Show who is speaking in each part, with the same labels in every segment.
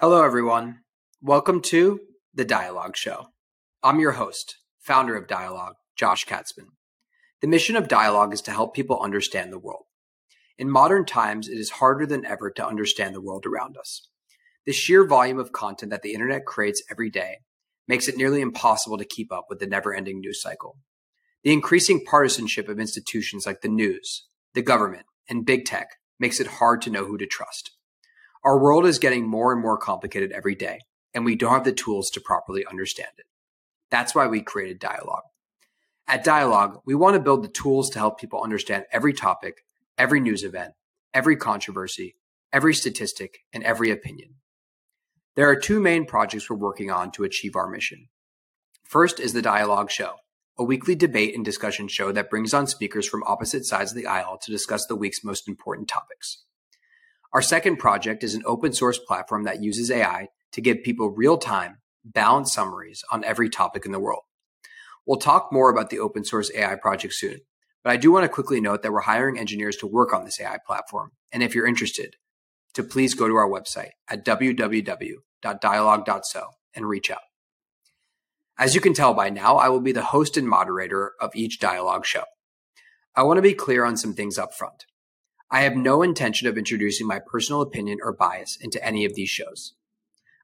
Speaker 1: Hello, everyone. Welcome to The Dialog Show. I'm your host, founder of Dialog, Josh Katzman. The mission of Dialog is to help people understand the world. In modern times, it is harder than ever to understand the world around us. The sheer volume of content that the internet creates every day makes it nearly impossible to keep up with the never ending news cycle. The increasing partisanship of institutions like the news, the government, and big tech makes it hard to know who to trust. Our world is getting more and more complicated every day, and we don't have the tools to properly understand it. That's why we created Dialog. At Dialog, we want to build the tools to help people understand every topic, every news event, every controversy, every statistic, and every opinion. There are two main projects we're working on to achieve our mission. First is the Dialog Show, a weekly debate and discussion show that brings on speakers from opposite sides of the aisle to discuss the week's most important topics. Our second project is an open source platform that uses AI to give people real time, balanced summaries on every topic in the world. We'll talk more about the open source AI project soon, but I do want to quickly note that we're hiring engineers to work on this AI platform. And if you're interested, to please go to our website at www.dialog.so and reach out. As you can tell by now, I will be the host and moderator of each dialog show. I want to be clear on some things up front. I have no intention of introducing my personal opinion or bias into any of these shows.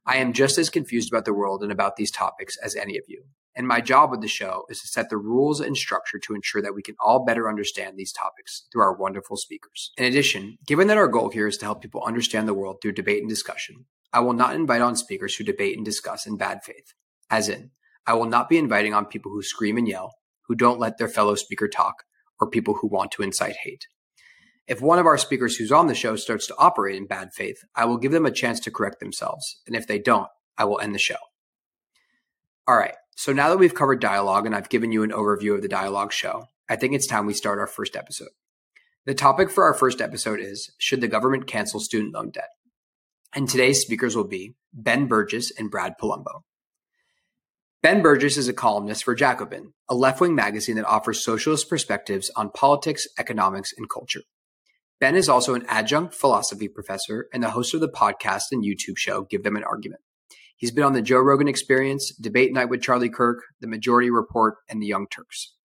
Speaker 1: I am just as confused about the world and about these topics as any of you. And my job with the show is to set the rules and structure to ensure that we can all better understand these topics through our wonderful speakers. In addition, given that our goal here is to help people understand the world through debate and discussion, I will not invite on speakers who debate and discuss in bad faith. As in, I will not be inviting on people who scream and yell, who don't let their fellow speaker talk, or people who want to incite hate. If one of our speakers who's on the show starts to operate in bad faith, I will give them a chance to correct themselves. And if they don't, I will end the show. All right. So now that we've covered dialog and I've given you an overview of the dialog show, I think it's time we start our first episode. The topic for our first episode is Should the government cancel student loan debt? And today's speakers will be Ben Burgis and Brad Polumbo. Ben Burgis is a columnist for Jacobin, a left wing magazine that offers socialist perspectives on politics, economics, and culture. Ben is also an adjunct philosophy professor and the host of the podcast and YouTube show Give Them an Argument. He's been on the Joe Rogan Experience, Debate Night with Charlie Kirk, The Majority Report, and The Young Turks.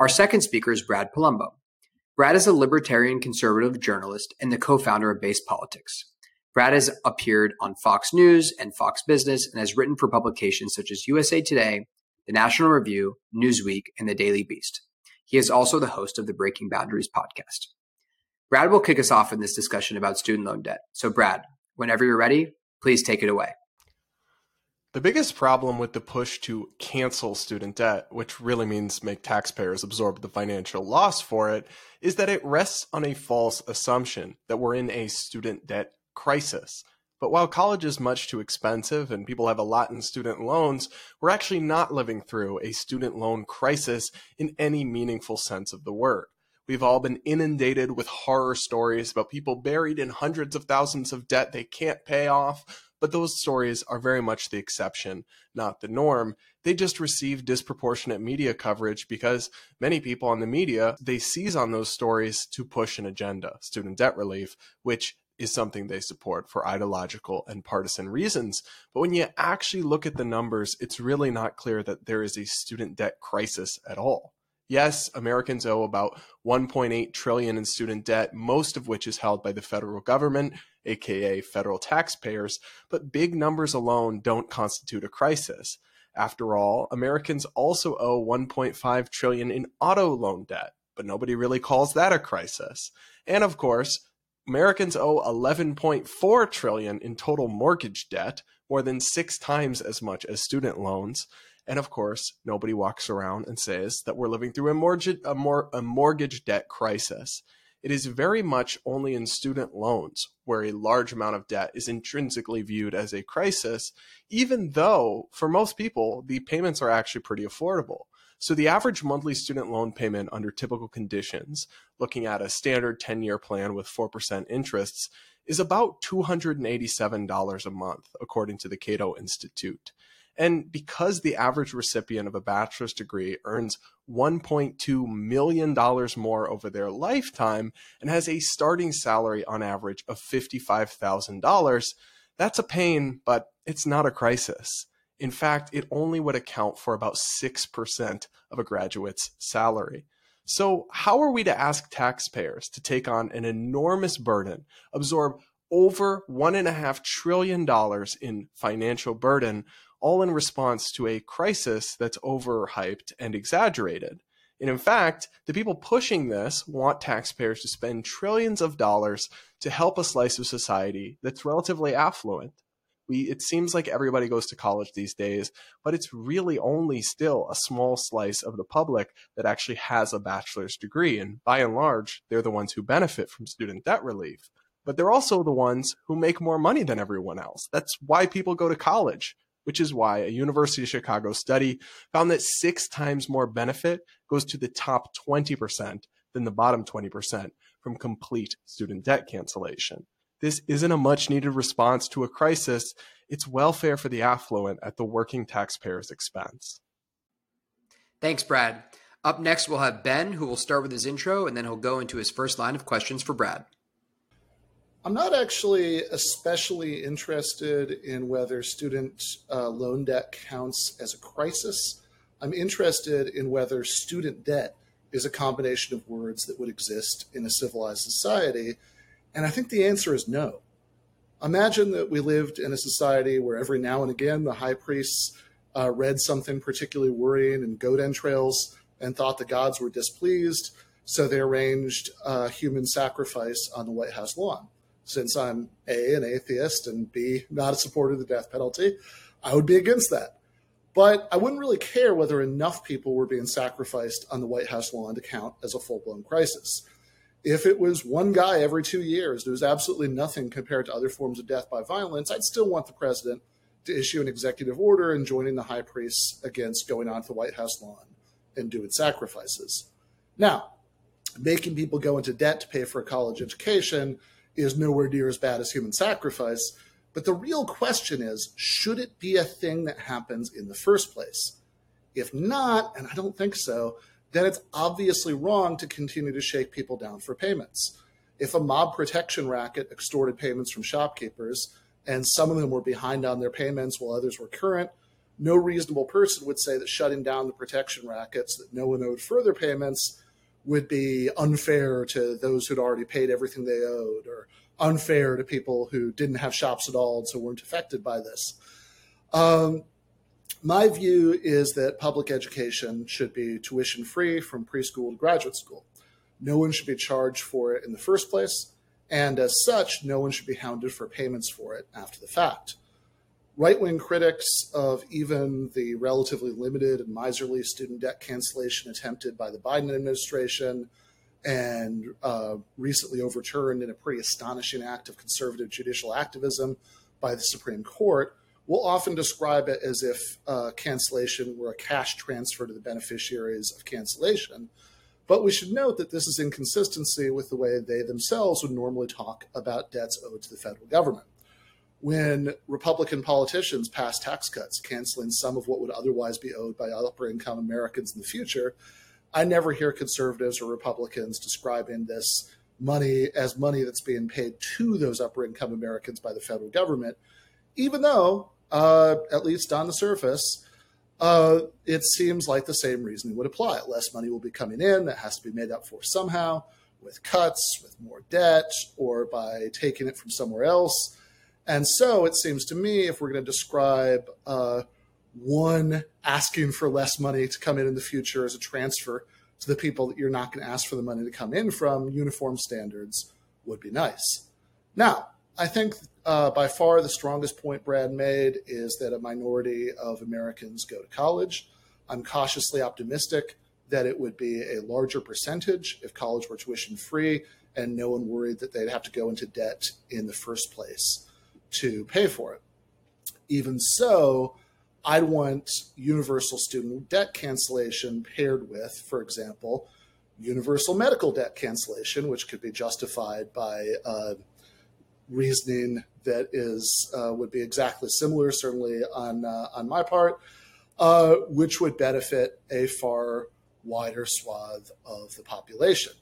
Speaker 1: Our second speaker is Brad Polumbo. Brad is a libertarian conservative journalist and the co founder of BASEDPolitics. Brad has appeared on Fox News and Fox Business and has written for publications such as USA Today, The National Review, Newsweek, and The Daily Beast. He is also the host of the Breaking Boundaries podcast. Brad will kick us off in this discussion about student loan debt. So, Brad, whenever you're ready, please take it away.
Speaker 2: The biggest problem with the push to cancel student debt, which really means make taxpayers absorb the financial loss for it, is that it rests on a false assumption that we're in a student debt crisis. But while college is much too expensive and people have a lot in student loans, we're actually not living through a student loan crisis in any meaningful sense of the word. We've all been inundated with horror stories about people buried in hundreds of thousands of debt they can't pay off, but those stories are very much the exception, not the norm. They just receive disproportionate media coverage because many people on the media, they seize on those stories to push an agenda, student debt relief, which is something they support for ideological and partisan reasons. But when you actually look at the numbers, it's really not clear that there is a student debt crisis at all. Yes, Americans owe about 1.8 trillion in student debt, most of which is held by the federal government, aka federal taxpayers, but big numbers alone don't constitute a crisis. After all, Americans also owe 1.5 trillion in auto loan debt, but nobody really calls that a crisis. And of course, Americans owe 11.4 trillion in total mortgage debt, more than 6 times as much as student loans. And of course, nobody walks around and says that we're living through a mortgage, a, mor- a mortgage debt crisis. It is very much only in student loans where a large amount of debt is intrinsically viewed as a crisis, even though for most people, the payments are actually pretty affordable. So the average monthly student loan payment under typical conditions, looking at a standard 10 year plan with 4% interests, is about $287 a month, according to the Cato Institute. And because the average recipient of a bachelor's degree earns $1.2 million more over their lifetime and has a starting salary on average of $55,000, That's a pain, but it's not a crisis. In fact, it only would account for about 6% of a graduate's salary. So, how are we to ask taxpayers to take on an enormous burden, absorb over $1.5 trillion in financial burden, all in response to a crisis that's overhyped and exaggerated? And in fact, the people pushing this want taxpayers to spend trillions of dollars to help a slice of society that's relatively affluent. We, it seems like everybody goes to college these days, but it's really only still a small slice of the public that actually has a bachelor's degree. And by and large, they're the ones who benefit from student debt relief. But they're also the ones who make more money than everyone else. That's why people go to college which is why a University of Chicago study found that six times more benefit goes to the top 20% than the bottom 20% from complete student debt cancellation. This isn't a much needed response to a crisis. It's welfare for the affluent at the working taxpayer's expense.
Speaker 1: Thanks, Brad. Up next, we'll have Ben, who will start with his intro, and then he'll go into his first line of questions for Brad.
Speaker 3: I'm not actually especially interested in whether student uh, loan debt counts as a crisis. I'm interested in whether student debt is a combination of words that would exist in a civilized society. And I think the answer is no. Imagine that we lived in a society where every now and again the high priests uh, read something particularly worrying in goat entrails and thought the gods were displeased, so they arranged uh, human sacrifice on the White House lawn since I'm A, an atheist, and B, not a supporter of the death penalty, I would be against that. But I wouldn't really care whether enough people were being sacrificed on the White House lawn to count as a full blown crisis. If it was one guy every two years, there was absolutely nothing compared to other forms of death by violence, I'd still want the president to issue an executive order and joining the high priests against going onto the White House lawn and doing sacrifices. Now, making people go into debt to pay for a college education is nowhere near as bad as human sacrifice. But the real question is should it be a thing that happens in the first place? If not, and I don't think so, then it's obviously wrong to continue to shake people down for payments. If a mob protection racket extorted payments from shopkeepers and some of them were behind on their payments while others were current, no reasonable person would say that shutting down the protection rackets that no one owed further payments would be unfair to those who'd already paid everything they owed or unfair to people who didn't have shops at all and so weren't affected by this. Um, my view is that public education should be tuition free from preschool to graduate school. No one should be charged for it in the first place, and as such, no one should be hounded for payments for it after the fact right wing critics of even the relatively limited and miserly student debt cancellation attempted by the Biden administration and uh, recently overturned in a pretty astonishing act of conservative judicial activism by the Supreme Court will often describe it as if uh, cancellation were a cash transfer to the beneficiaries of cancellation. But we should note that this is inconsistency with the way they themselves would normally talk about debts owed to the federal government when Republican politicians pass tax cuts, canceling some of what would otherwise be owed by upper income Americans in the future, I never hear conservatives or Republicans describing this money as money that's being paid to those upper income Americans by the federal government, even though, uh, at least on the surface, uh, it seems like the same reasoning would apply. Less money will be coming in that has to be made up for somehow with cuts, with more debt, or by taking it from somewhere else and so it seems to me, if we're going to describe uh, one asking for less money to come in in the future as a transfer to the people that you're not going to ask for the money to come in from, uniform standards would be nice. Now, I think uh, by far the strongest point Brad made is that a minority of Americans go to college. I'm cautiously optimistic that it would be a larger percentage if college were tuition free and no one worried that they'd have to go into debt in the first place to pay for it. Even so, I'd want universal student debt cancellation paired with, for example, universal medical debt cancellation, which could be justified by uh, reasoning that is uh, would be exactly similar, certainly on uh, on my part, uh, which would benefit a far wider swath of the population.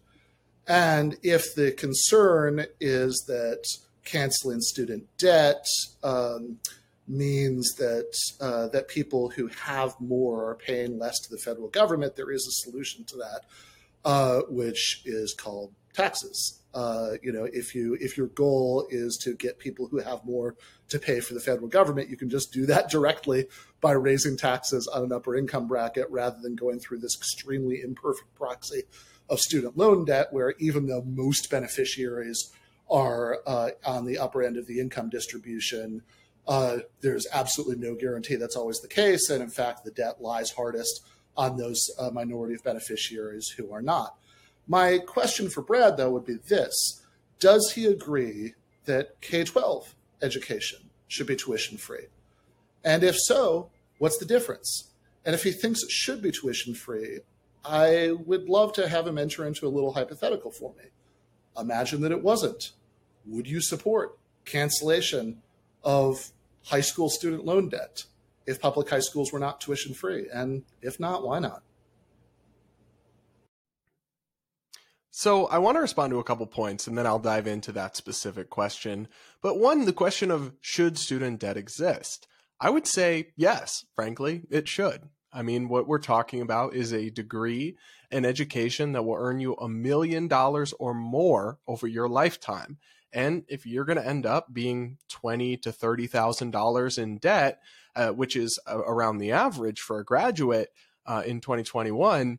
Speaker 3: And if the concern is that canceling student debt um, means that uh, that people who have more are paying less to the federal government. There is a solution to that, uh, which is called taxes. Uh, you know, if you if your goal is to get people who have more to pay for the federal government, you can just do that directly by raising taxes on an upper income bracket rather than going through this extremely imperfect proxy of student loan debt, where even though most beneficiaries are uh, on the upper end of the income distribution, uh, there's absolutely no guarantee that's always the case. And in fact, the debt lies hardest on those uh, minority of beneficiaries who are not. My question for Brad, though, would be this Does he agree that K 12 education should be tuition free? And if so, what's the difference? And if he thinks it should be tuition free, I would love to have him enter into a little hypothetical for me. Imagine that it wasn't. Would you support cancellation of high school student loan debt if public high schools were not tuition free? And if not, why not?
Speaker 2: So I want to respond to a couple points and then I'll dive into that specific question. But one, the question of should student debt exist? I would say yes, frankly, it should. I mean, what we're talking about is a degree in education that will earn you a million dollars or more over your lifetime. And if you're going to end up being twenty to thirty thousand dollars in debt, uh, which is uh, around the average for a graduate uh, in 2021,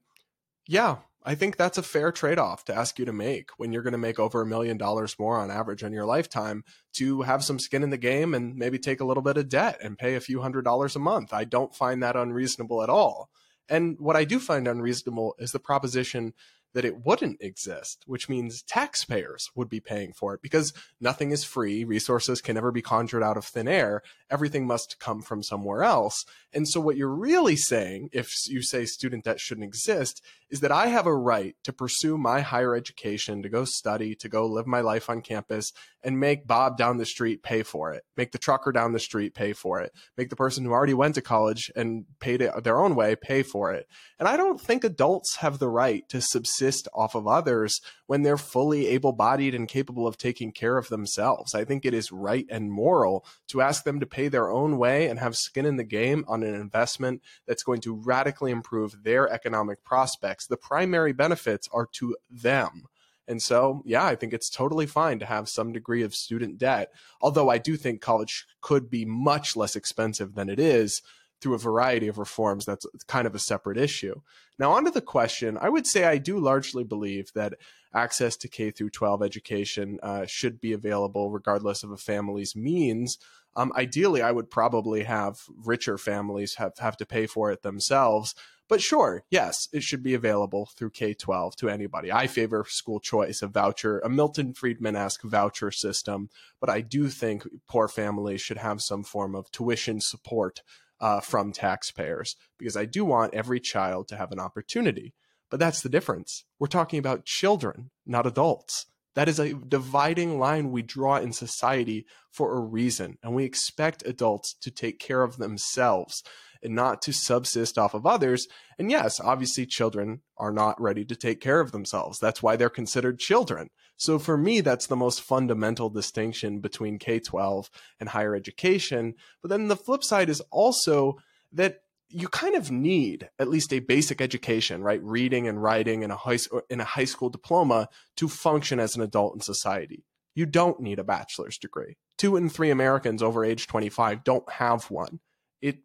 Speaker 2: yeah, I think that's a fair trade off to ask you to make when you're going to make over a million dollars more on average in your lifetime to have some skin in the game and maybe take a little bit of debt and pay a few hundred dollars a month. I don't find that unreasonable at all. And what I do find unreasonable is the proposition that it wouldn't exist, which means taxpayers would be paying for it because nothing is free. Resources can never be conjured out of thin air. Everything must come from somewhere else. And so, what you're really saying, if you say student debt shouldn't exist, is that I have a right to pursue my higher education, to go study, to go live my life on campus, and make Bob down the street pay for it, make the trucker down the street pay for it, make the person who already went to college and paid it their own way pay for it. And I don't think adults have the right to subsist off of others when they're fully able bodied and capable of taking care of themselves. I think it is right and moral to ask them to pay their own way and have skin in the game on an investment that's going to radically improve their economic prospects. The primary benefits are to them and so, yeah, I think it's totally fine to have some degree of student debt. Although I do think college could be much less expensive than it is through a variety of reforms. That's kind of a separate issue. Now, onto the question, I would say I do largely believe that access to K through 12 education uh, should be available regardless of a family's means. Um, ideally, I would probably have richer families have, have to pay for it themselves. But sure, yes, it should be available through K 12 to anybody. I favor school choice, a voucher, a Milton Friedman esque voucher system. But I do think poor families should have some form of tuition support uh, from taxpayers because I do want every child to have an opportunity. But that's the difference. We're talking about children, not adults. That is a dividing line we draw in society for a reason. And we expect adults to take care of themselves and not to subsist off of others. And yes, obviously, children are not ready to take care of themselves. That's why they're considered children. So for me, that's the most fundamental distinction between K 12 and higher education. But then the flip side is also that you kind of need at least a basic education, right? Reading and writing and a high, in a high school diploma to function as an adult in society. You don't need a bachelor's degree. Two in three Americans over age 25 don't have one. It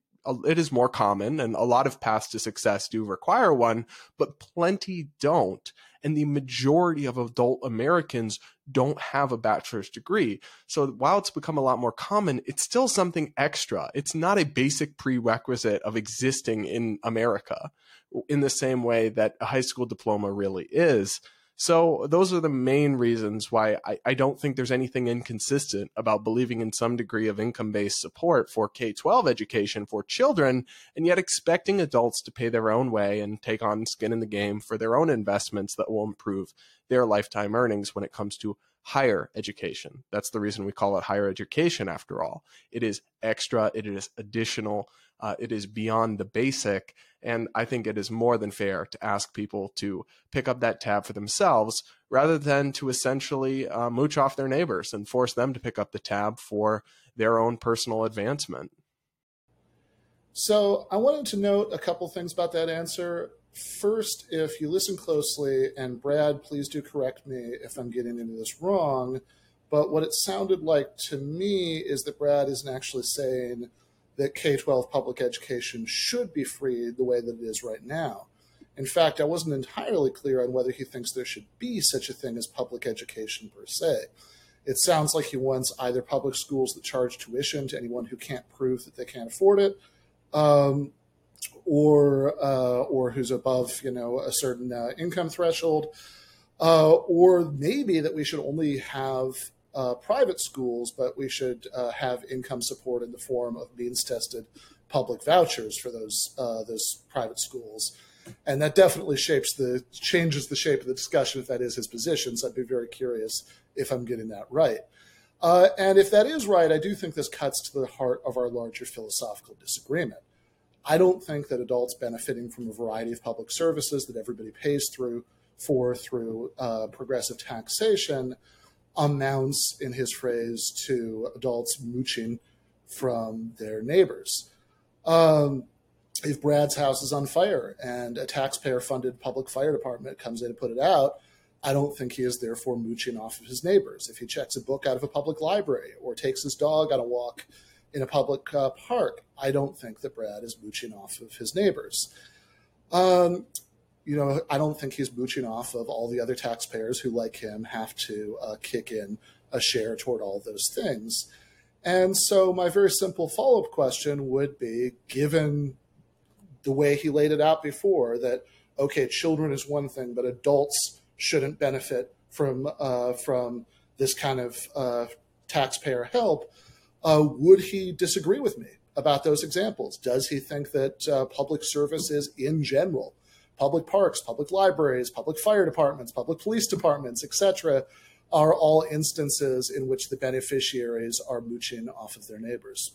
Speaker 2: it is more common and a lot of paths to success do require one, but plenty don't. And the majority of adult Americans don't have a bachelor's degree. So while it's become a lot more common, it's still something extra. It's not a basic prerequisite of existing in America in the same way that a high school diploma really is. So those are the main reasons why I, I don't think there's anything inconsistent about believing in some degree of income based support for K 12 education for children, and yet expecting adults to pay their own way and take on skin in the game for their own investments that will improve their lifetime earnings when it comes to higher education. That's the reason we call it higher education, after all. It is extra, it is additional, uh, it is beyond the basic. And I think it is more than fair to ask people to pick up that tab for themselves rather than to essentially uh, mooch off their neighbors and force them to pick up the tab for their own personal advancement.
Speaker 3: So I wanted to note a couple things about that answer. First, if you listen closely, and Brad, please do correct me if I'm getting into this wrong, but what it sounded like to me is that Brad isn't actually saying that K 12 public education should be free the way that it is right now. In fact, I wasn't entirely clear on whether he thinks there should be such a thing as public education per se. It sounds like he wants either public schools that charge tuition to anyone who can't prove that they can't afford it, um, or uh, or who's above you know a certain uh, income threshold, uh, or maybe that we should only have uh, private schools, but we should uh, have income support in the form of means tested public vouchers for those uh, those private schools. And that definitely shapes the changes the shape of the discussion if that is his position. So I'd be very curious if I'm getting that right. Uh, and if that is right, I do think this cuts to the heart of our larger philosophical disagreement. I don't think that adults benefiting from a variety of public services that everybody pays through for through uh, progressive taxation amounts, in his phrase, to adults mooching from their neighbors. Um, if Brad's house is on fire and a taxpayer funded public fire department comes in to put it out, I don't think he is therefore mooching off of his neighbors. If he checks a book out of a public library or takes his dog on a walk in a public uh, park, I don't think that Brad is mooching off of his neighbors. Um, you know, I don't think he's mooching off of all the other taxpayers who, like him, have to uh, kick in a share toward all those things. And so, my very simple follow up question would be given the way he laid it out before that, okay, children is one thing, but adults shouldn't benefit from, uh, from this kind of uh, taxpayer help uh, would he disagree with me about those examples? Does he think that uh, public services in general, public parks, public libraries, public fire departments, public police departments, etc., are all instances in which the beneficiaries are mooching off of their neighbors?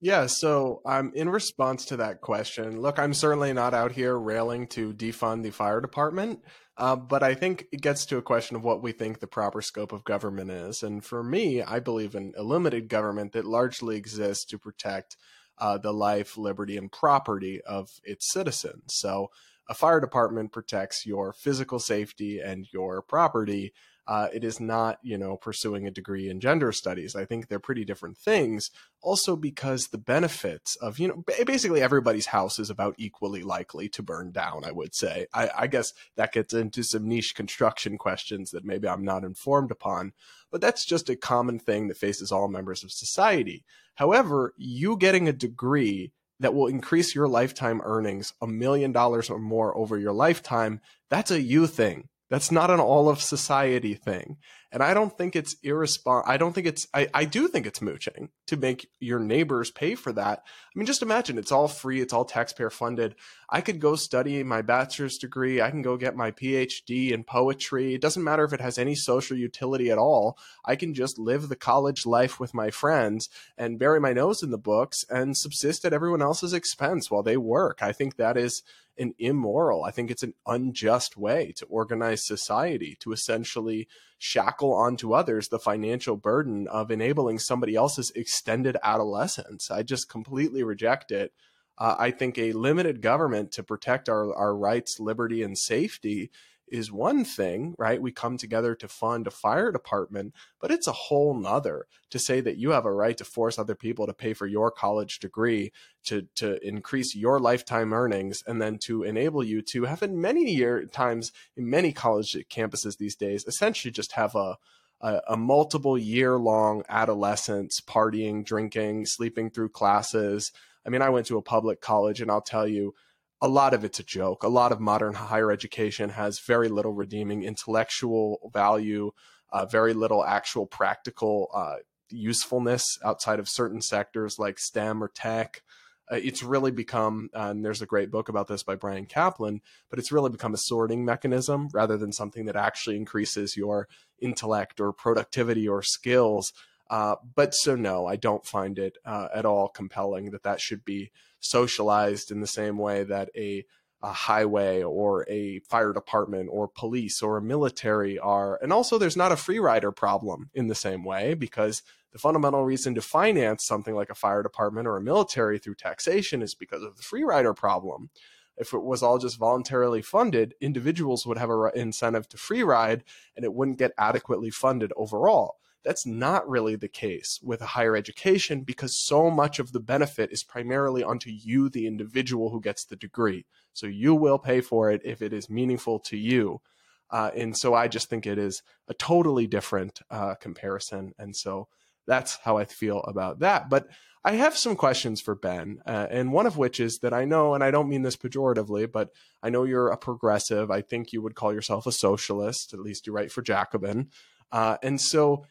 Speaker 2: Yeah, so um, in response to that question, look, I'm certainly not out here railing to defund the fire department. Uh, but I think it gets to a question of what we think the proper scope of government is. And for me, I believe in a limited government that largely exists to protect uh, the life, liberty, and property of its citizens. So a fire department protects your physical safety and your property uh, it is not, you know, pursuing a degree in gender studies. I think they're pretty different things. Also, because the benefits of, you know, basically everybody's house is about equally likely to burn down, I would say. I, I guess that gets into some niche construction questions that maybe I'm not informed upon, but that's just a common thing that faces all members of society. However, you getting a degree that will increase your lifetime earnings a million dollars or more over your lifetime, that's a you thing. That's not an all of society thing. And I don't think it's irresponsible. I don't think it's, I, I do think it's mooching to make your neighbors pay for that. I mean, just imagine it's all free, it's all taxpayer funded. I could go study my bachelor's degree, I can go get my PhD in poetry. It doesn't matter if it has any social utility at all. I can just live the college life with my friends and bury my nose in the books and subsist at everyone else's expense while they work. I think that is an immoral. I think it's an unjust way to organize society to essentially shackle onto others the financial burden of enabling somebody else's extended adolescence. I just completely reject it. Uh, I think a limited government to protect our, our rights, liberty, and safety is one thing, right? We come together to fund a fire department, but it's a whole nother to say that you have a right to force other people to pay for your college degree, to to increase your lifetime earnings, and then to enable you to have in many year times in many college campuses these days, essentially just have a a, a multiple year long adolescence, partying, drinking, sleeping through classes. I mean, I went to a public college, and I'll tell you, a lot of it's a joke. A lot of modern higher education has very little redeeming intellectual value, uh, very little actual practical uh, usefulness outside of certain sectors like STEM or tech. uh, it's really become, and there's a great book about this by Bryan Caplan, but it's really become a sorting mechanism rather than something that actually increases your intellect or productivity or skills. Uh, but so, no, I don't find it uh, at all compelling that that should be socialized in the same way that a a highway or a fire department or police or a military are. And also, there's not a free rider problem in the same way because the fundamental reason to finance something like a fire department or a military through taxation is because of the free rider problem. If it was all just voluntarily funded, individuals would have an incentive to free ride and it wouldn't get adequately funded overall. That's not really the case with higher education because so much of the benefit is primarily onto you, the individual who gets the degree. So you will pay for it if it is meaningful to you. Uh, and so I just think it is a totally different uh, comparison. And so that's how I feel about that. But I have some questions for Ben, uh, and one of which is that I know, and I don't mean this pejoratively, but I know you're a progressive. I think you would call yourself a socialist, at least you write for Jacobin. Uh, and so,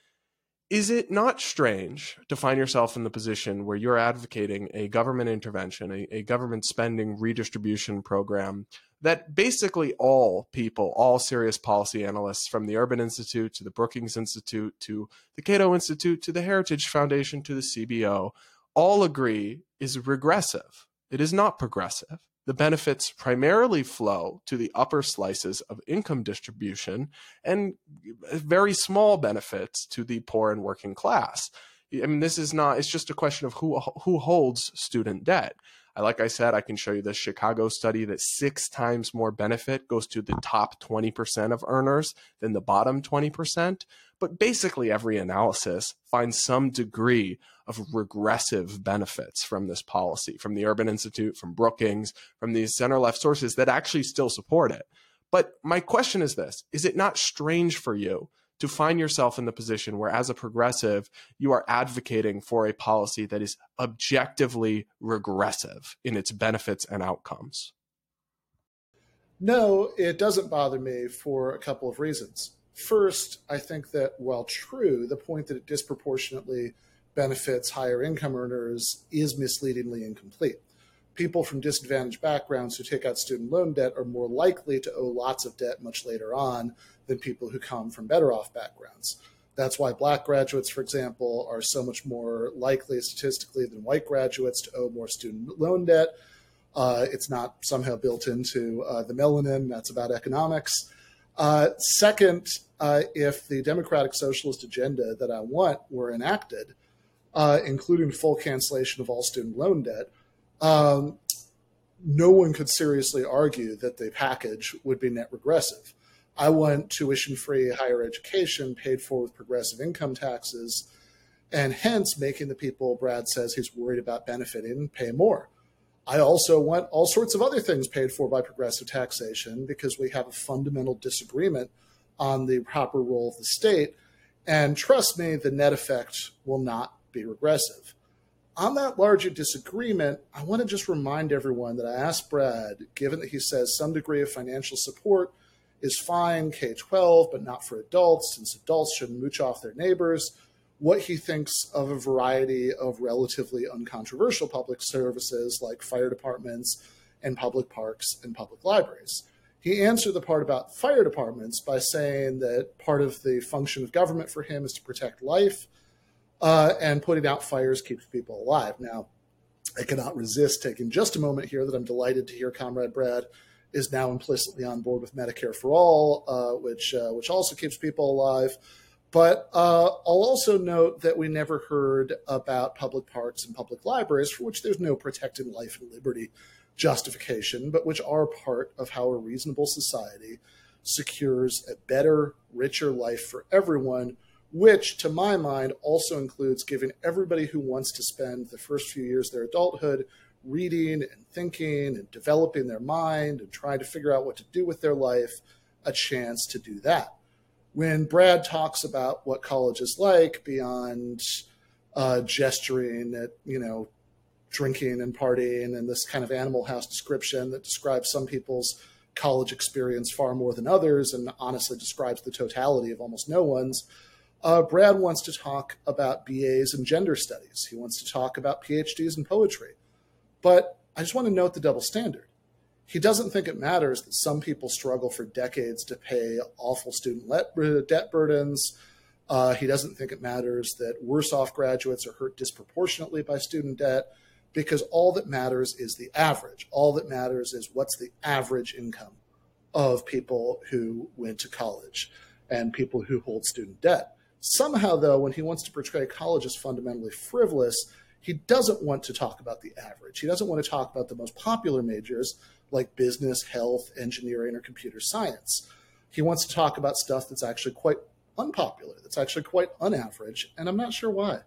Speaker 2: is it not strange to find yourself in the position where you're advocating a government intervention, a, a government spending redistribution program that basically all people, all serious policy analysts from the Urban Institute to the Brookings Institute to the Cato Institute to the Heritage Foundation to the CBO all agree is regressive. It is not progressive. The benefits primarily flow to the upper slices of income distribution and uh, very small benefits to the poor and working class. I mean, this is not, it's just a question of who, who holds student debt. Like I said, I can show you the Chicago study that six times more benefit goes to the top 20% of earners than the bottom 20%. But basically, every analysis finds some degree of regressive benefits from this policy, from the Urban Institute, from Brookings, from these center left sources that actually still support it. But my question is this Is it not strange for you to find yourself in the position where, as a progressive, you are advocating for a policy that is objectively regressive in its benefits and outcomes?
Speaker 3: No, it doesn't bother me for a couple of reasons. First, I think that while true, the point that it disproportionately benefits higher income earners is misleadingly incomplete. People from disadvantaged backgrounds who take out student loan debt are more likely to owe lots of debt much later on than people who come from better off backgrounds. That's why black graduates, for example, are so much more likely statistically than white graduates to owe more student loan debt. Uh, it's not somehow built into uh, the melanin. That's about economics. Uh, second, uh, if the democratic socialist agenda that I want were enacted, uh, including full cancellation of all student loan debt, um, no one could seriously argue that the package would be net regressive. I want tuition free higher education paid for with progressive income taxes, and hence making the people Brad says he's worried about benefiting pay more. I also want all sorts of other things paid for by progressive taxation because we have a fundamental disagreement on the proper role of the state. And trust me, the net effect will not be regressive. On that larger disagreement, I want to just remind everyone that I asked Brad, given that he says some degree of financial support is fine K 12, but not for adults, since adults shouldn't mooch off their neighbors, what he thinks of a variety of relatively uncontroversial public services like fire departments and public parks and public libraries. He answered the part about fire departments by saying that part of the function of government for him is to protect life, uh, and putting out fires keeps people alive. Now, I cannot resist taking just a moment here that I'm delighted to hear Comrade Brad is now implicitly on board with Medicare for all, uh, which uh, which also keeps people alive. But uh, I'll also note that we never heard about public parks and public libraries, for which there's no protecting life and liberty justification, but which are part of how a reasonable society secures a better, richer life for everyone, which, to my mind, also includes giving everybody who wants to spend the first few years of their adulthood reading and thinking and developing their mind and trying to figure out what to do with their life a chance to do that. When Brad talks about what college is like beyond uh, gesturing at, you know, drinking and partying and this kind of animal house description that describes some people's college experience far more than others and honestly describes the totality of almost no one's. Uh, Brad wants to talk about BAs and gender studies. He wants to talk about PhDs and poetry. But I just want to note the double standard. He doesn't think it matters that some people struggle for decades to pay awful student debt burdens. Uh, he doesn't think it matters that worse off graduates are hurt disproportionately by student debt because all that matters is the average. All that matters is what's the average income of people who went to college and people who hold student debt. Somehow, though, when he wants to portray college as fundamentally frivolous, he doesn't want to talk about the average. He doesn't want to talk about the most popular majors like business, health, engineering, or computer science. He wants to talk about stuff that's actually quite unpopular, that's actually quite unaverage, and I'm not sure why.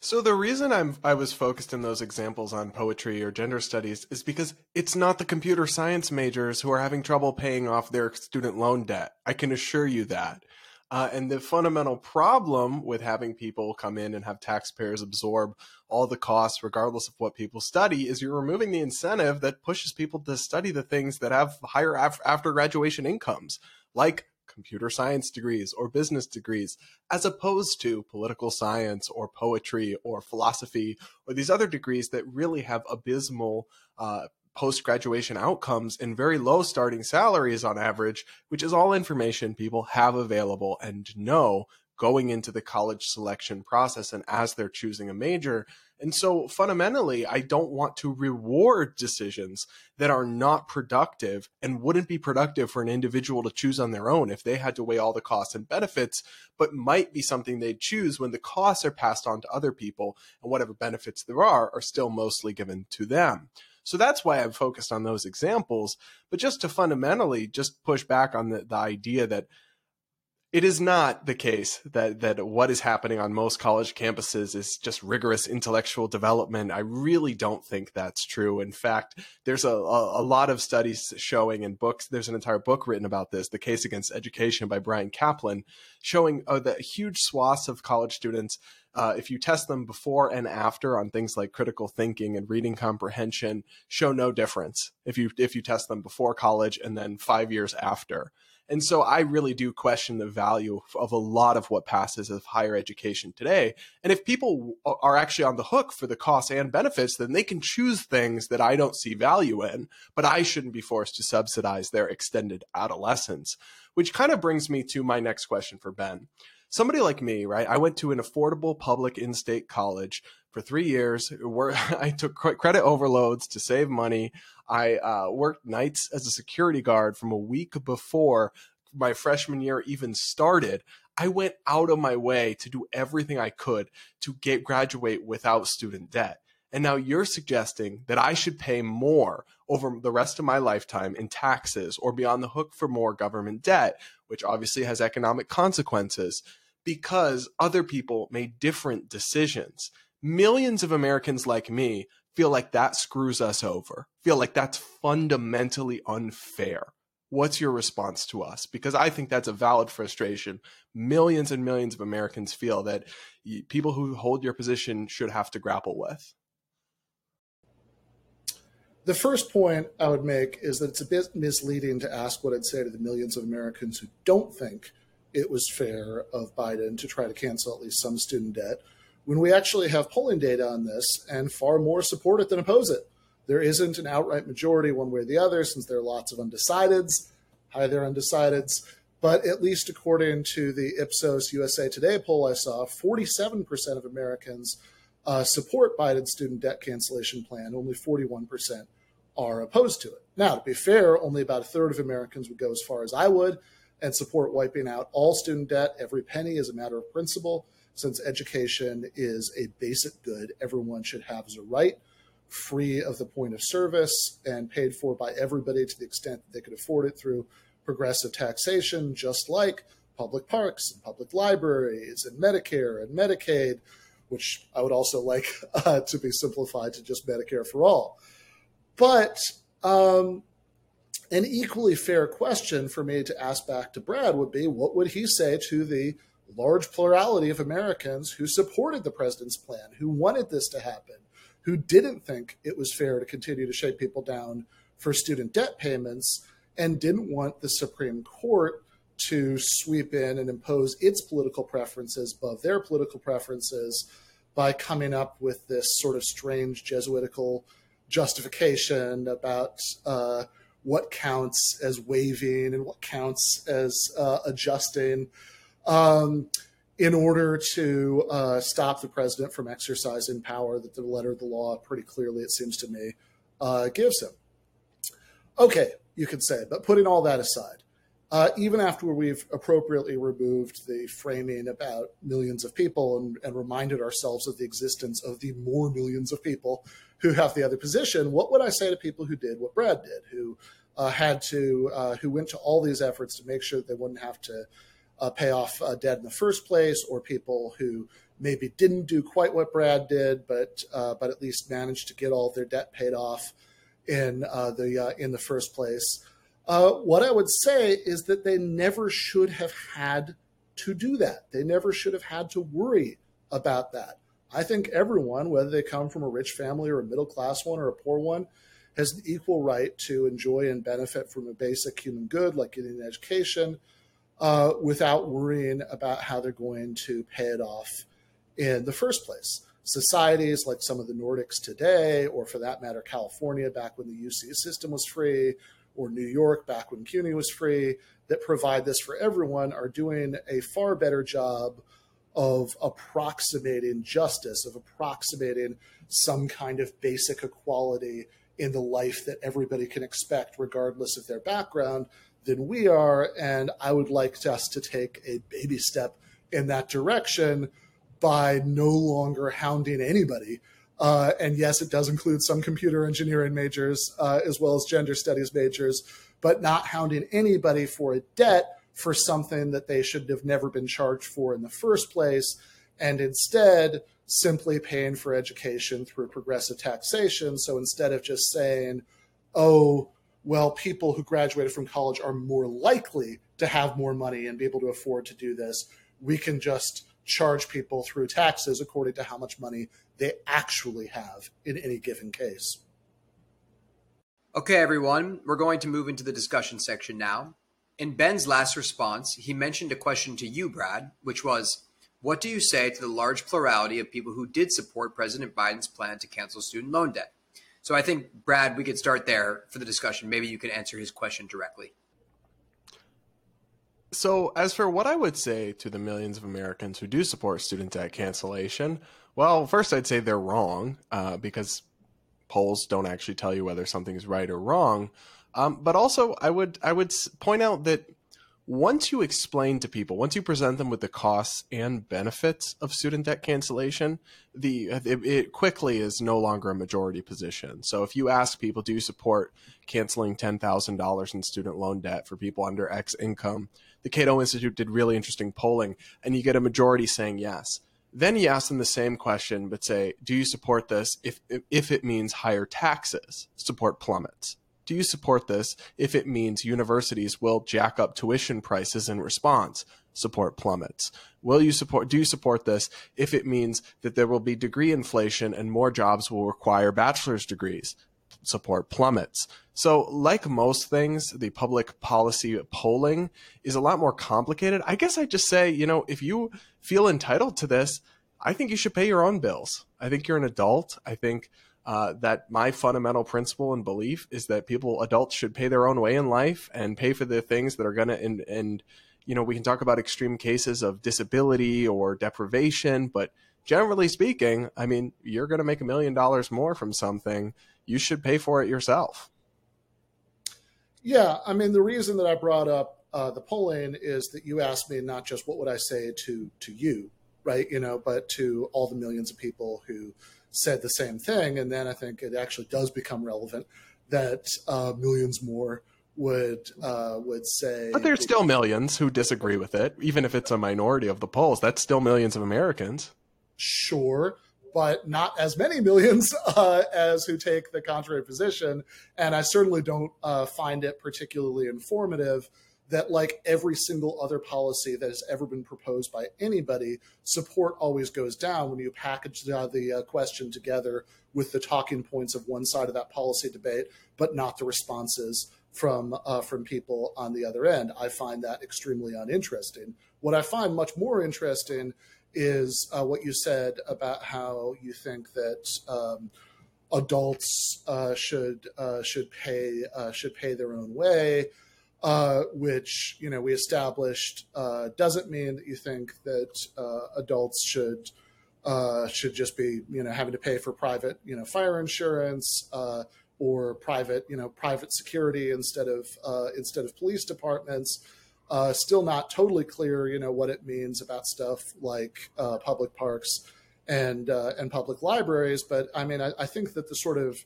Speaker 2: So the reason I'm I was focused in those examples on poetry or gender studies is because it's not the computer science majors who are having trouble paying off their student loan debt. I can assure you that. Uh, and the fundamental problem with having people come in and have taxpayers absorb all the costs, regardless of what people study, is you're removing the incentive that pushes people to study the things that have higher af- after graduation incomes, like computer science degrees or business degrees, as opposed to political science or poetry or philosophy or these other degrees that really have abysmal uh, post graduation outcomes and very low starting salaries on average, which is all information people have available and know going into the college selection process and as they're choosing a major. And so fundamentally, I don't want to reward decisions that are not productive and wouldn't be productive for an individual to choose on their own if they had to weigh all the costs and benefits, but might be something they'd choose when the costs are passed on to other people and whatever benefits there are are still mostly given to them. So that's why I've focused on those examples. But just to fundamentally just push back on the, the idea that it is not the case that that what is happening on most college campuses is just rigorous intellectual development. I really don't think that's true. In fact, there's a, a, lot of studies showing in books. There's an entire book written about this, "The Case Against Education" by Bryan Caplan, showing uh, that huge swaths of college students uh, if you test them before and after on things like critical thinking and reading comprehension, show no difference if you if you test them before college and then five years after. And so I really do question the value of a lot of what passes of higher education today. And if people are actually on the hook for the costs and benefits, then they can choose things that I don't see value in, but I shouldn't be forced to subsidize their extended adolescence. Which kind of brings me to my next question for Ben somebody like me, right? I went to an affordable public in state college for three years. Where I took credit overloads to save money. I uh, worked nights as a security guard from a week before my freshman year even started. I went out of my way to do everything I could to get graduate without student debt. And now you're suggesting that I should pay more over the rest of my lifetime in taxes or be on the hook for more government debt, which obviously has economic consequences because other people made different decisions. Millions of Americans like me feel like that screws us over, feel like that's fundamentally unfair. What's your response to us? Because I think that's a valid frustration. Millions and millions of Americans feel that people who hold your position should have to grapple with.
Speaker 3: The first point I would make is that it's a bit misleading to ask what I'd say to the millions of Americans who don't think it was fair of Biden to try to cancel at least some student debt when we actually have polling data on this and far more support it than oppose it. There isn't an outright majority one way or the other since there are lots of undecideds. Hi there, undecideds. But at least according to the Ipsos USA Today poll I saw, 47% of Americans uh, support Biden's student debt cancellation plan. Only 41% are opposed to it. Now, to be fair, only about a third of Americans would go as far as I would and support wiping out all student debt, every penny, as a matter of principle, since education is a basic good everyone should have as a right, free of the point of service, and paid for by everybody to the extent that they could afford it through progressive taxation, just like public parks and public libraries and Medicare and Medicaid, which I would also like uh, to be simplified to just Medicare for all. But um, an equally fair question for me to ask back to Brad would be what would he say to the large plurality of Americans who supported the president's plan, who wanted this to happen, who didn't think it was fair to continue to shake people down for student debt payments, and didn't want the Supreme Court to sweep in and impose its political preferences above their political preferences by coming up with this sort of strange Jesuitical justification about uh, what counts as waiving and what counts as uh, adjusting um, in order to uh, stop the president from exercising power that the letter of the law pretty clearly, it seems to me, uh, gives him. Okay, you could say, but putting all that aside, uh, even after we've appropriately removed the framing about millions of people and, and, reminded ourselves of the existence of the more millions of people who have the other position, what would I say to people who did what Brad did, who uh, had to, uh, who went to all these efforts to make sure that they wouldn't have to uh, pay off uh, debt in the first place, or people who maybe didn't do quite what Brad did, but uh, but at least managed to get all their debt paid off in the in the first place? Uh, what I would say is that they never should have had to do that. They never should have had to worry about that. I think everyone, whether they come from a rich family or a middle class one or a poor one, has an equal right to enjoy and benefit from a basic human good like getting an education uh, without worrying about how they're going to pay it off in the first place. Societies like some of the Nordics today, or for that matter, California back when the UC system was free, or New York back when CUNY was free that provide this for everyone are doing a far better job of approximating justice, of approximating some kind of basic equality in the life that everybody can expect, regardless of their background, than we are. And I would like us to take a baby step in that direction by no longer hounding anybody uh, and yes, it does include some computer engineering majors uh, as well as gender studies majors, but not hounding anybody for a debt for something that they should have never been charged for in the first place, and instead simply paying for education through progressive taxation. So instead of just saying, oh, well, people who graduated from college are more likely to have more money and be able to afford to do this, we can just charge people through taxes according to how much money they actually have in any given case.
Speaker 1: Okay, everyone, we're going to move into the discussion section now. In Ben's last response, he mentioned a question to you, Brad, which was What do you say to the large plurality of people who did support President Biden's plan to cancel student loan debt? So I think, Brad, we could start there for the discussion. Maybe you can answer his question directly.
Speaker 2: So, as for what I would say to the millions of Americans who do support student debt cancellation, well, first I'd say they're wrong uh, because polls don't actually tell you whether something's right or wrong. Um, but also, I would I would point out that once you explain to people, once you present them with the costs and benefits of student debt cancellation, the it, it, quickly is no longer a majority position. So if you ask people, do you support canceling ten thousand dollars in student loan debt for people under X income? The Cato Institute did really interesting polling, and you get a majority saying yes. Then you ask them the same question, but say, do you support this if if it means higher taxes? Support plummets do you support this if it means universities will jack up tuition prices in response? Support plummets. Will you support, do you support this if it means that there will be degree inflation and more jobs will require bachelor's degrees? Support plummets. So, like most things, the public policy polling is a lot more complicated. I guess I just say, you know, if you feel entitled to this, I think you should pay your own bills. I think you're an adult. I think uh, that my fundamental principle and belief is that people, adults, should pay their own way in life and pay for the things that are going to, and, and, you know, we can talk about extreme cases of disability or deprivation, but generally speaking, I mean, you're going to make a million dollars more from something. You should pay for it yourself.
Speaker 3: Yeah. I mean, the reason that I brought up uh, the polling is that you asked me not just what would I say to, to you, right? You know, but to all the millions of people who, said the same thing. And then I think it actually does become relevant that uh, millions more would uh, would say.
Speaker 2: But there's still millions who disagree with it, even if it's a minority of the polls. That's still millions of Americans.
Speaker 3: Sure, but not as many millions uh, as who take the contrary position. And I certainly don't uh, find it particularly informative that, like every single other policy that has ever been proposed by anybody, support always goes down when you package the, the uh, question together with the talking points of one side of that policy debate, but not the responses from uh, from people on the other end. I find that extremely uninteresting. What I find much more interesting is uh, what you said about how you think that um, adults uh, should uh, should pay uh, should pay their own way, uh, which you know we established uh, doesn't mean that you think that adults should should just be you know having to pay for private you know fire insurance or private you know private security instead of instead of police departments. Uh, still not totally clear, you know, what it means about stuff like uh, public parks and uh, and public libraries. But I mean, I, I think that the sort of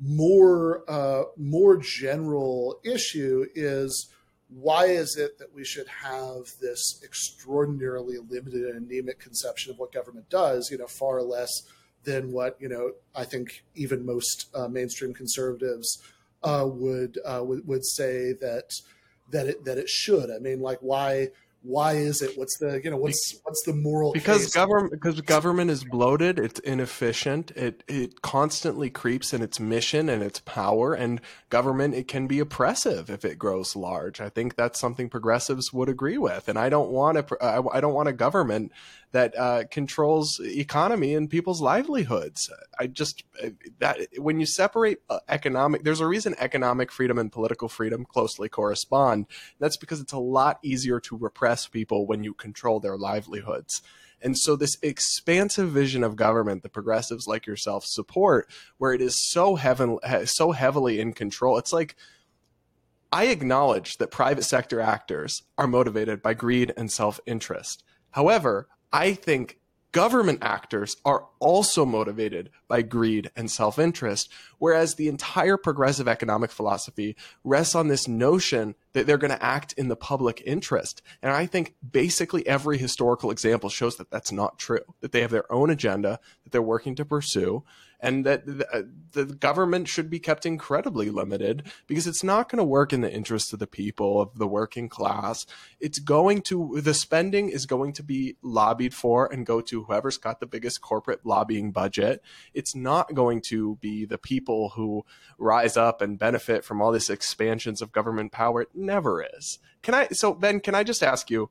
Speaker 3: more uh, more general issue is why is it that we should have this extraordinarily limited and anemic conception of what government does? You know, far less than what you know. I think even most uh, mainstream conservatives uh, would, would would say that that it that it should. I mean, like why why is it? What's the you know what's what's the moral?
Speaker 2: Because government because government is bloated. It's inefficient. It it constantly creeps in its mission and its power. And government it can be oppressive if it grows large. I think that's something progressives would agree with. And I don't want a I don't want a government that uh, controls economy and people's livelihoods. I just that when you separate uh, economic, there's a reason economic freedom and political freedom closely correspond. That's because it's a lot easier to repress people when you control their livelihoods. And so, this expansive vision of government that progressives like yourself support, where it is so heaven, so heavily in control, it's like I acknowledge that private sector actors are motivated by greed and self interest. However, I think government actors are also motivated by greed and self interest, whereas the entire progressive economic philosophy rests on this notion that they're going to act in the public interest. And I think basically every historical example shows that that's not true, that they have their own agenda that they're working to pursue, and that the, uh, the government should be kept incredibly limited because it's not going to work in the interest of the people of the working class. It's going to the spending is going to be lobbied for and go to whoever's got the biggest corporate lobbying budget. It's not going to be the people who rise up and benefit from all this expansions of government power. It never is. Can i so ben can i just ask you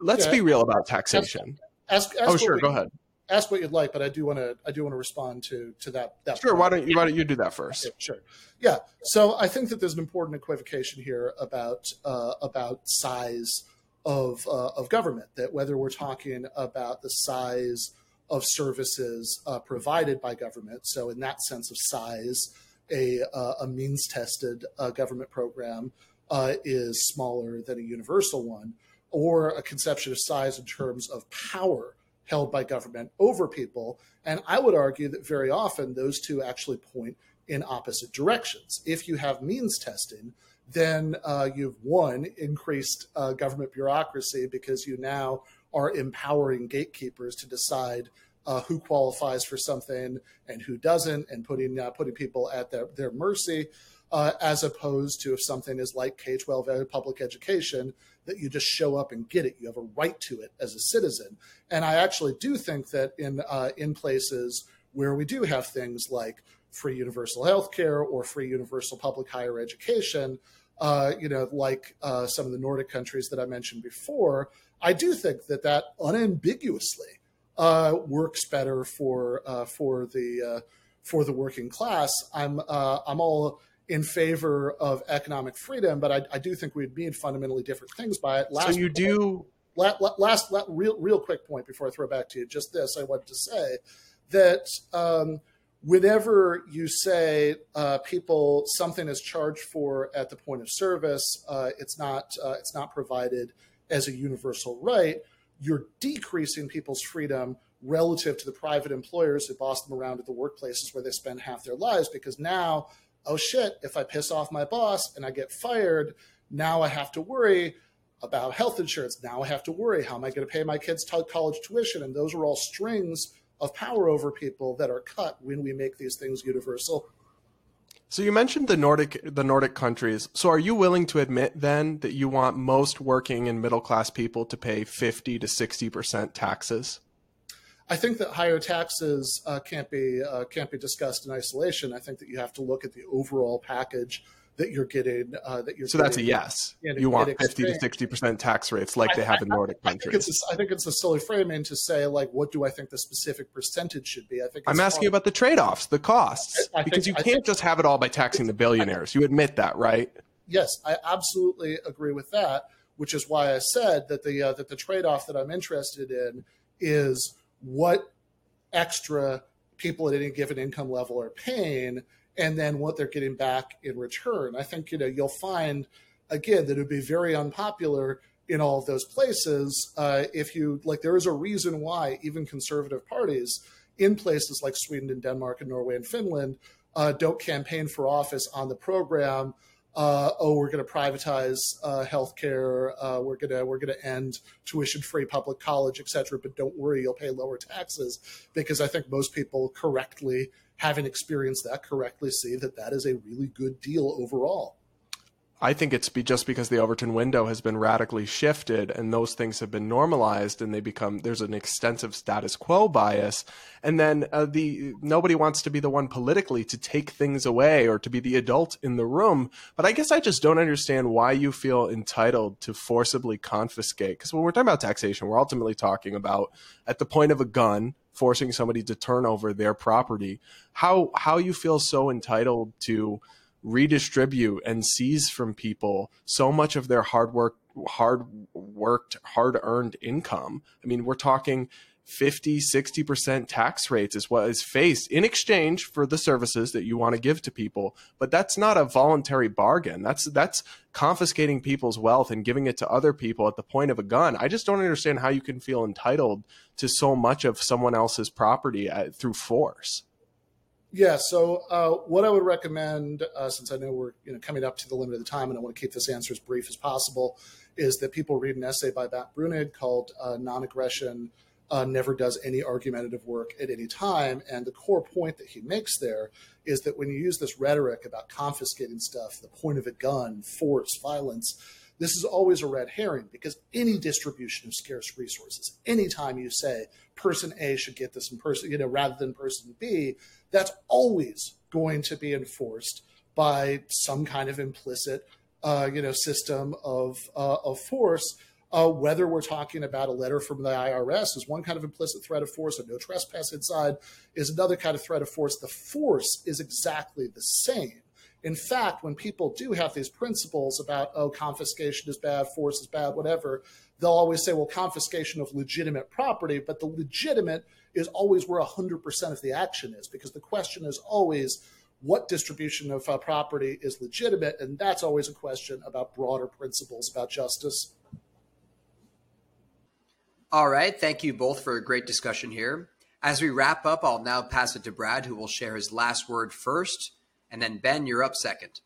Speaker 2: let's yeah. be real about taxation.
Speaker 3: ask, ask,
Speaker 2: ask oh sure go ahead
Speaker 3: ask what you'd like, but I do want to I do want to respond to to that. that
Speaker 2: sure. Point. Why don't you Why don't you do that first?
Speaker 3: Okay, sure. Yeah. So I think that there's an important equivocation here about uh, about size of uh, of government. That whether we're talking about the size of services uh, provided by government, so in that sense of size, a uh, a means tested uh, government program uh, is smaller than a universal one, or a conception of size in terms of power held by government over people. And I would argue that very often those two actually point in opposite directions. If you have means testing, then uh, you've one increased uh, government bureaucracy because you now are empowering gatekeepers to decide uh, who qualifies for something and who doesn't, and putting uh, putting people at their, their mercy uh, as opposed to if something is like K 12 public education, that you just show up and get it. You have a right to it as a citizen. And I actually do think that in, uh, in places where we do have things like free universal health care or free universal public higher education, uh, you know, like uh, some of the Nordic countries that I mentioned before, I do think that that unambiguously uh, works better for uh, for the uh, for the working class. I'm I'm all in favor of economic freedom, but I, I do think we'd mean fundamentally different things by it.
Speaker 2: Last so you point, do.
Speaker 3: Last, last, last, real, real quick point before I throw back to you. Just this, I wanted to say that um, whenever you say uh, people something is charged for at the point of service, uh, it's not uh, it's not provided as a universal right. You're decreasing people's freedom relative to the private employers who boss them around at the workplaces where they spend half their lives because now oh shit, if I piss off my boss and I get fired, now I have to worry about health insurance. Now I have to worry how am I going to pay my kids' college tuition? And those are all strings of power over people that are cut when we make these things universal.
Speaker 2: So you mentioned the Nordic the Nordic countries. So are you willing to admit then that you want most working and middle class people to pay 50 to 60% taxes?
Speaker 3: I think that higher taxes uh, can't be uh, can't be discussed in isolation. I think that you have to look at the overall package that you're getting uh, that you're
Speaker 2: so that's a yes. you want 50 to 60 percent tax rates like I, they have in nordic
Speaker 3: I,
Speaker 2: countries
Speaker 3: I think, a, I think, it's a silly framing to say like what do i think the specific percentage should be? I think
Speaker 2: i'm asking about the trade-offs the costs I, because think, you can't just have it all by taxing the billionaires. You admit that right?
Speaker 3: Yes i absolutely agree with that which is why i said that the uh, that the trade-off that i'm interested in is what extra people at any given income level are paying and then what they're getting back in return. I think you know you'll find again that it would be very unpopular in all of those places uh, if you like. There is a reason why even conservative parties in places like Sweden and Denmark and Norway and Finland uh, don't campaign for office on the program. Uh, oh, we're going to privatize uh, healthcare. Uh, we're going to we're going to end tuition-free public college, etc. But don't worry, you'll pay lower taxes because I think most people correctly having experienced that correctly see that that is a really good deal overall.
Speaker 2: I think it's be just because the Overton window has been radically shifted and those things have been normalized and they become there's an extensive status quo bias. And then uh, the nobody wants to be the one politically to take things away or to be the adult in the room. But I guess I just don't understand why you feel entitled to forcibly confiscate. Because when we're talking about taxation we're ultimately talking about at the point of a gun forcing somebody to turn over their property. How how you feel so entitled to redistribute and seize from people so much of their hard work hard worked hard earned income. I mean we're talking 50 60% tax rates is what is faced in exchange for the services that you want to give to people. But that's not a voluntary bargain. That's that's confiscating people's wealth and giving it to other people at the point of a gun. I just don't understand how you can feel entitled to so much of someone else's property at, through force
Speaker 3: yeah. So uh, what I would recommend, uh, since I know we're you know coming up to the limit of the time, and I want to keep this answer as brief as possible, is that people read an essay by Matt Bruenig called uh, "Non-Aggression uh, Never Does Any Argumentative Work at Any Time," and the core point that he makes there is that when you use this rhetoric about confiscating stuff, the point of a gun, force, violence this is always a red herring because any distribution of scarce resources, anytime you say person A should get this in person, you know, rather than person B, that's always going to be enforced by some kind of implicit, uh, you know, system of uh, of force. Uh, whether we're talking about a letter from the IRS is one kind of implicit threat of force, a no trespass inside is another kind of threat of force. The force is exactly the same. In fact, when people do have these principles about, oh, confiscation is bad, force is bad, whatever, they'll always say, well, confiscation of legitimate property, but the legitimate is always where 100% of the action is, because the question is always, what distribution of uh, property is legitimate? And that's always a question about broader principles about justice.
Speaker 1: All right. Thank you both for a great discussion here. As we wrap up, I'll now pass it to Brad, who will share his last word first. And then, Ben, you're up second.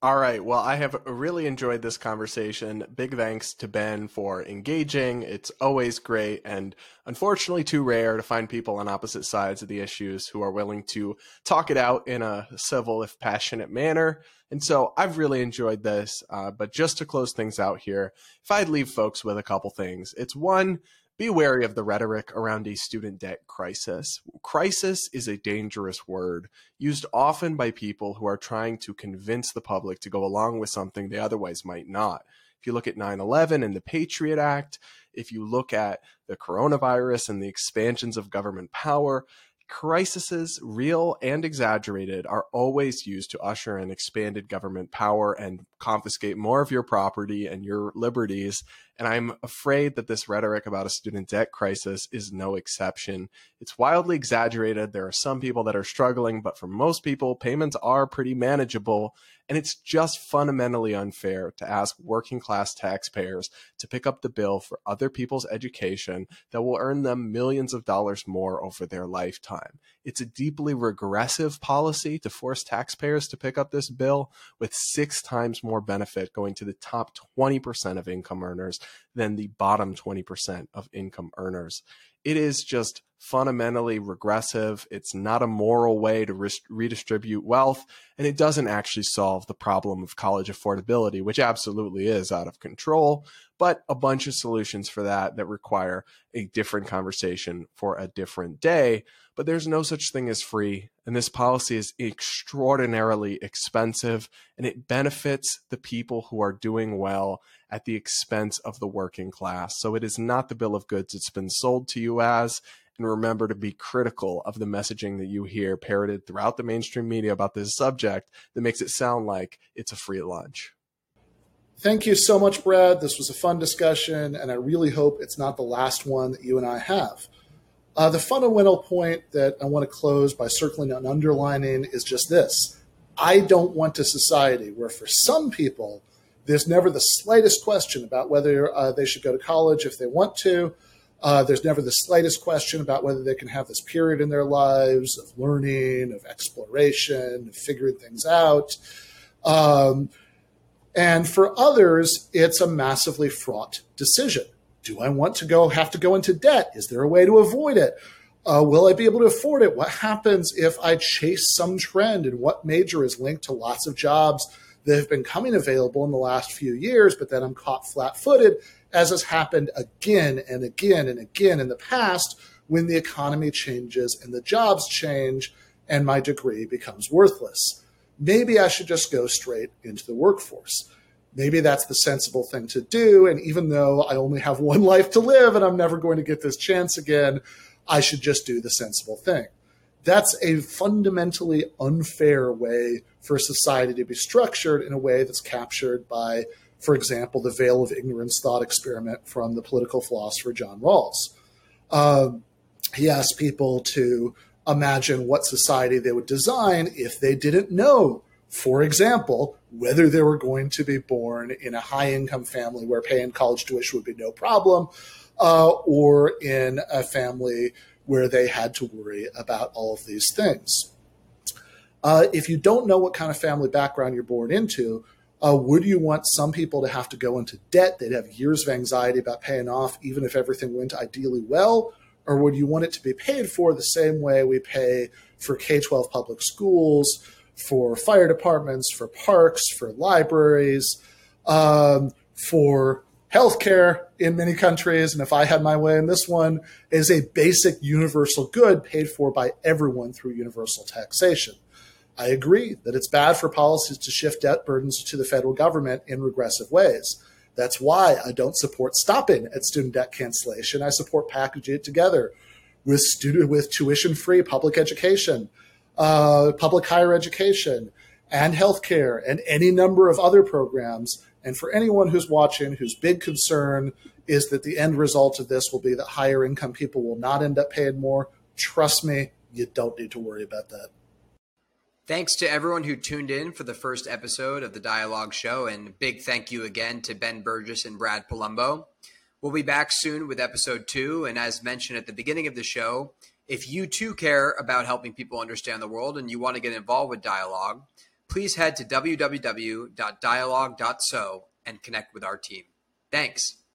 Speaker 2: All right. Well, I have really enjoyed this conversation. Big thanks to Ben for engaging. It's always great and unfortunately too rare to find people on opposite sides of the issues who are willing to talk it out in a civil, if passionate manner. And so I've really enjoyed this. Uh, but just to close things out here, if I'd leave folks with a couple things, it's one, be wary of the rhetoric around a student debt crisis. Crisis is a dangerous word used often by people who are trying to convince the public to go along with something they otherwise might not. If you look at 9 11 and the Patriot Act, if you look at the coronavirus and the expansions of government power, crises, real and exaggerated, are always used to usher in expanded government power and confiscate more of your property and your liberties and I'm afraid that this rhetoric about a student debt crisis is no exception. It's wildly exaggerated. There are some people that are struggling, but for most people, payments are pretty manageable. And it's just fundamentally unfair to ask working class taxpayers to pick up the bill for other people's education that will earn them millions of dollars more over their lifetime. It's a deeply regressive policy to force taxpayers to pick up this bill with six times more benefit going to the top 20% of income earners than the bottom 20% of income earners. It is just fundamentally regressive. It's not a moral way to re- redistribute wealth, and it doesn't actually solve the problem of college affordability, which absolutely is out of control, but a bunch of solutions for that that require a different conversation for a different day. But there's no such thing as free, and this policy is extraordinarily expensive, and it benefits the people who are doing well at the expense of the working class. So it is not the bill of goods it's been sold to you as and remember to be critical of the messaging that you hear parroted throughout the mainstream media about this subject that makes it sound like it's a free lunch.
Speaker 3: Thank you so much, Brad. This was a fun discussion, and I really hope it's not the last one that you and I have. Uh, the fundamental point that I want to close by circling and underlining is just this I don't want a society where, for some people, there's never the slightest question about whether uh, they should go to college if they want to, uh, there's never the slightest question about whether they can have this period in their lives of learning, of exploration, of figuring things out. Um, and for others, it's a massively fraught decision. Do I want to go have to go into debt? Is there a way to avoid it? Uh, will I be able to afford it? What happens if I chase some trend and what major is linked to lots of jobs that have been coming available in the last few years, but then I'm caught flat footed as has happened again and again and again in the past when the economy changes and the jobs change and my degree becomes worthless. Maybe I should just go straight into the workforce. Maybe that's the sensible thing to do. And even though I only have one life to live and I'm never going to get this chance again, I should just do the sensible thing. That's a fundamentally unfair way for society to be structured in a way that's captured by for example, the veil of ignorance thought experiment from the political philosopher John Rawls. Um, he asked people to imagine what society they would design if they didn't know, for example, whether they were going to be born in a high income family where paying college tuition would be no problem, uh, or in a family where they had to worry about all of these things. Uh, if you don't know what kind of family background you're born into, uh, would you want some people to have to go into debt? They'd have years of anxiety about paying off, even if everything went ideally well. Or would you want it to be paid for the same way we pay for K 12 public schools, for fire departments, for parks, for libraries, um, for healthcare in many countries? And if I had my way in this one, is a basic universal good paid for by everyone through universal taxation. I agree that it's bad for policies to shift debt burdens to the federal government in regressive ways. That's why I don't support stopping at student debt cancellation. I support packaging it together with student with tuition free public education, uh, public higher education, and healthcare, and any number of other programs. And for anyone who's watching, whose big concern is that the end result of this will be that higher income people will not end up paying more, trust me, you don't need to worry about that.
Speaker 1: Thanks to everyone who tuned in for the first episode of the Dialog Show, and big thank you again to Ben Burgis and Brad Polumbo. We'll be back soon with episode two, and as mentioned at the beginning of the show, if you too care about helping people understand the world and you want to get involved with Dialog, please head to www.dialog.so and connect with our team. Thanks.